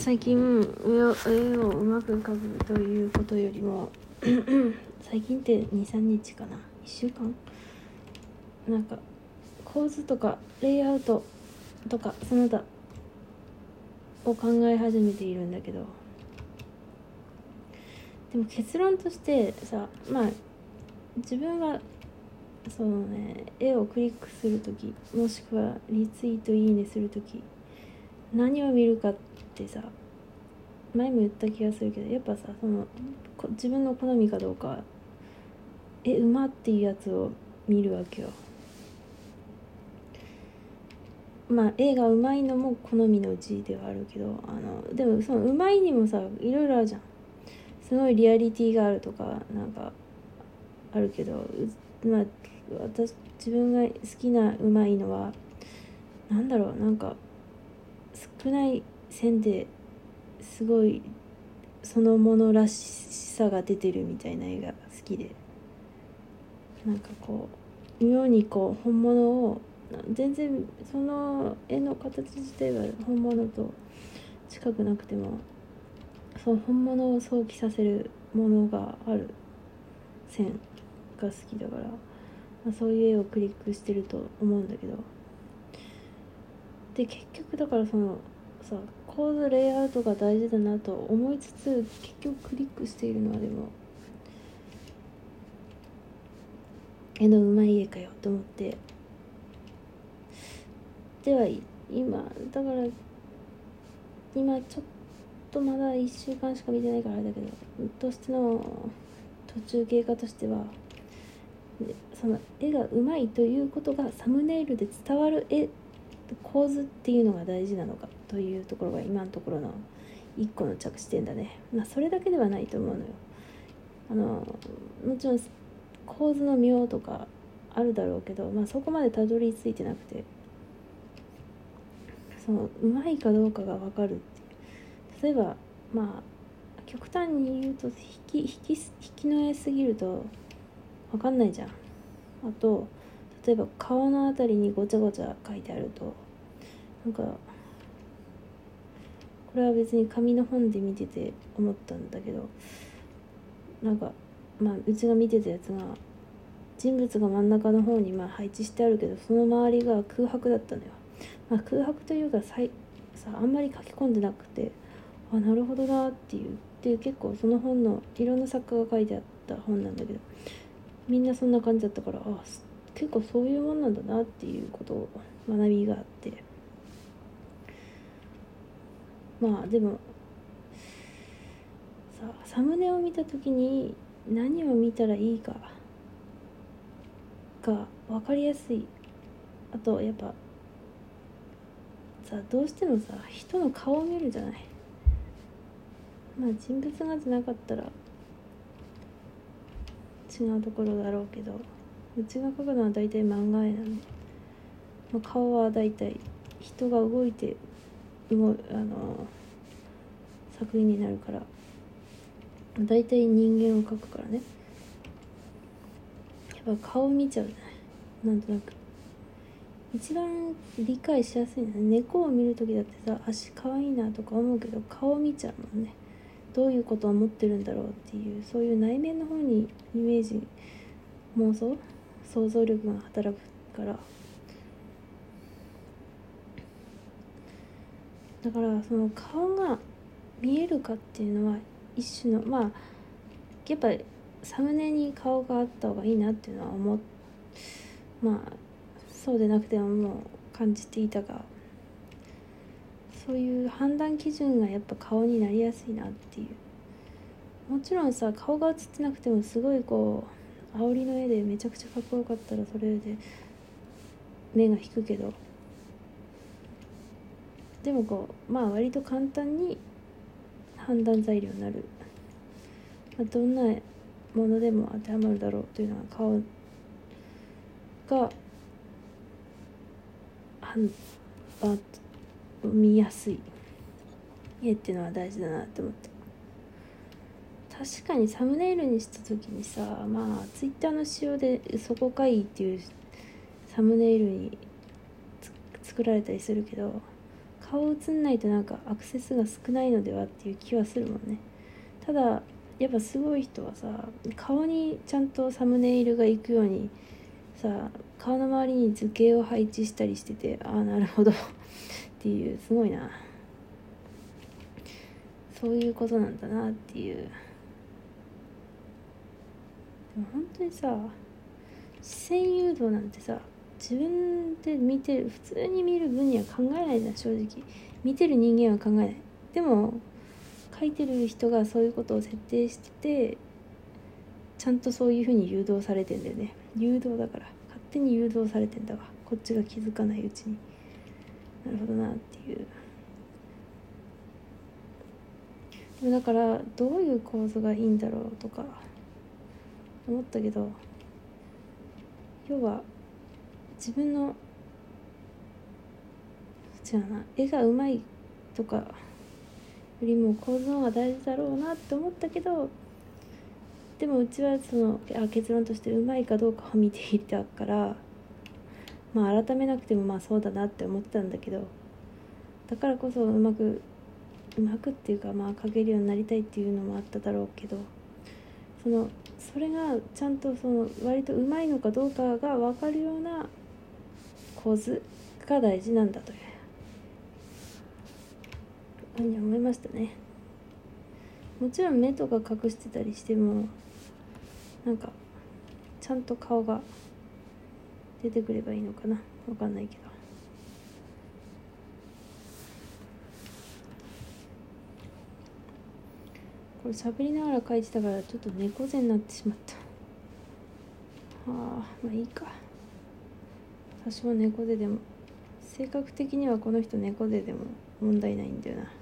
最近絵をうまく描くということよりも 最近って23日かな？1週間？なんか構図とかレイアウトとかその他を考え始めているんだけど。でも結論としてさまあ自分がそのね絵をクリックする時もしくはリツイートいいねする時何を見るかってさ前も言った気がするけどやっぱさその自分の好みかどうかえ馬っていうやつを見るわけよ。まあ絵がうまいのも好みのうちではあるけどあのでもそのうまいにもさいろいろあるじゃん。すごいリアリティがあるとかなんかあるけどまあ私自分が好きなうまいのはなんだろうなんか少ない線ですごいそのものらしさが出てるみたいな絵が好きで。なんかこう妙にこう本物を全然その絵の形自体は本物と近くなくてもその本物を想起させるものがある線が好きだから、まあ、そういう絵をクリックしてると思うんだけど。で結局だからそのさ構図レイアウトが大事だなと思いつつ結局クリックしているのはでも絵のうまい絵かよと思って。では今だから今ちょっとまだ1週間しか見てないからあれだけどとしての途中経過としてはその絵がうまいということがサムネイルで伝わる絵構図っていうのが大事なのかというところが今のところの一個の着地点だね。まあそれだけではないと思うのよ。あのもちろん構図の妙とかあるだろうけど、まあ、そこまでたどり着いてなくてそのうまいかどうかが分かるって例えばまあ極端に言うと引き引き引きの絵すぎると分かんないじゃん。あと例えば顔の辺りにごちゃごちゃ書いてあるとなんかこれは別に紙の本で見てて思ったんだけどなんかまあうちが見てたやつが人物が真ん中の方にまあ配置してあるけどその周りが空白だったのよ、まあ、空白というかさいさあんまり書き込んでなくてあなるほどなっていう。で結構その本のいろんな作家が書いてあった本なんだけどみんなそんな感じだったからあ結構そういうもんなんだなっていうことを学びがあって。まあでもさサムネを見た時に何を見たらいいかが分かりやすい。あとやっぱさどうしてもさ人の顔を見るじゃない。まあ人物画じゃなかったら違うところだろうけど。うちが描くのは大体漫画絵なんで、まあ、顔は大体人が動いて動あの作品になるから。大体人間を描くからね。やっぱ顔見ちゃうじゃない。なんとなく。一番理解しやすいのは猫を見る時だってさ足可愛いなとか思うけど顔見ちゃうもんね。どういうことを思ってるんだろうっていうそういう内面の方にイメージ妄想想像力が働くから。だからその顔が見えるかっていうのは一種のまあやっぱサムネに顔があった方がいいなっていうのは思まあそうでなくてももう感じていたが。そういう判断基準がやっぱ顔になりやすいなっていう。もちろんさ顔が映ってなくてもすごいこう煽りの絵でめちゃくちゃかっこよかったらそれで目が引くけど。でもこうまあ割と簡単に判断材料になる、まあ、どんなものでも当てはまるだろうというのは顔が判断見やすい。絵っていうのは大事だなって思って。確かにサムネイルにした時にさまあツイッターの仕様で「そこかい」っていうサムネイルに作られたりするけど顔映んないとなんかアクセスが少ないのではっていう気はするもんね。ただやっぱすごい人はさ顔にちゃんとサムネイルがいくようにさ顔の周りに図形を配置したりしててああなるほど。っていうすごいな。そういうことなんだなっていう。でも本当にさ視線誘導なんてさ自分で見てる普通に見る分には考えないじゃん正直。見てる人間は考えない。でも書いてる人がそういうことを設定しててちゃんとそういうふうに誘導されてんだよね。誘導だから。勝手に誘導されてんだわ。こっちが気づかないうちに。なるほどなっていう。だからどういう構図がいいんだろうとか。思ったけど要は自分の違うな絵がうまいとかよりも構図の方が大事だろうなって思ったけどでもうちはそのあ結論としてうまいかどうかを 見ていたからまあ改めなくてもまあそうだなって思ってたんだけどだからこそうまくうまくっていうかまあ描けるようになりたいっていうのもあっただろうけどそのそれがちゃんとその割とうまいのかどうかが分かるような構図が大事なんだという。ふうに思いましたね。もちろん目とか隠してたりしてもなんかちゃんと顔が出てくればいいのかな。わかんないけどこれ喋りながら書いてたからちょっと猫背になってしまった。ああまあいいか。多少猫背でも。性格的にはこの人猫背でも問題ないんだよな。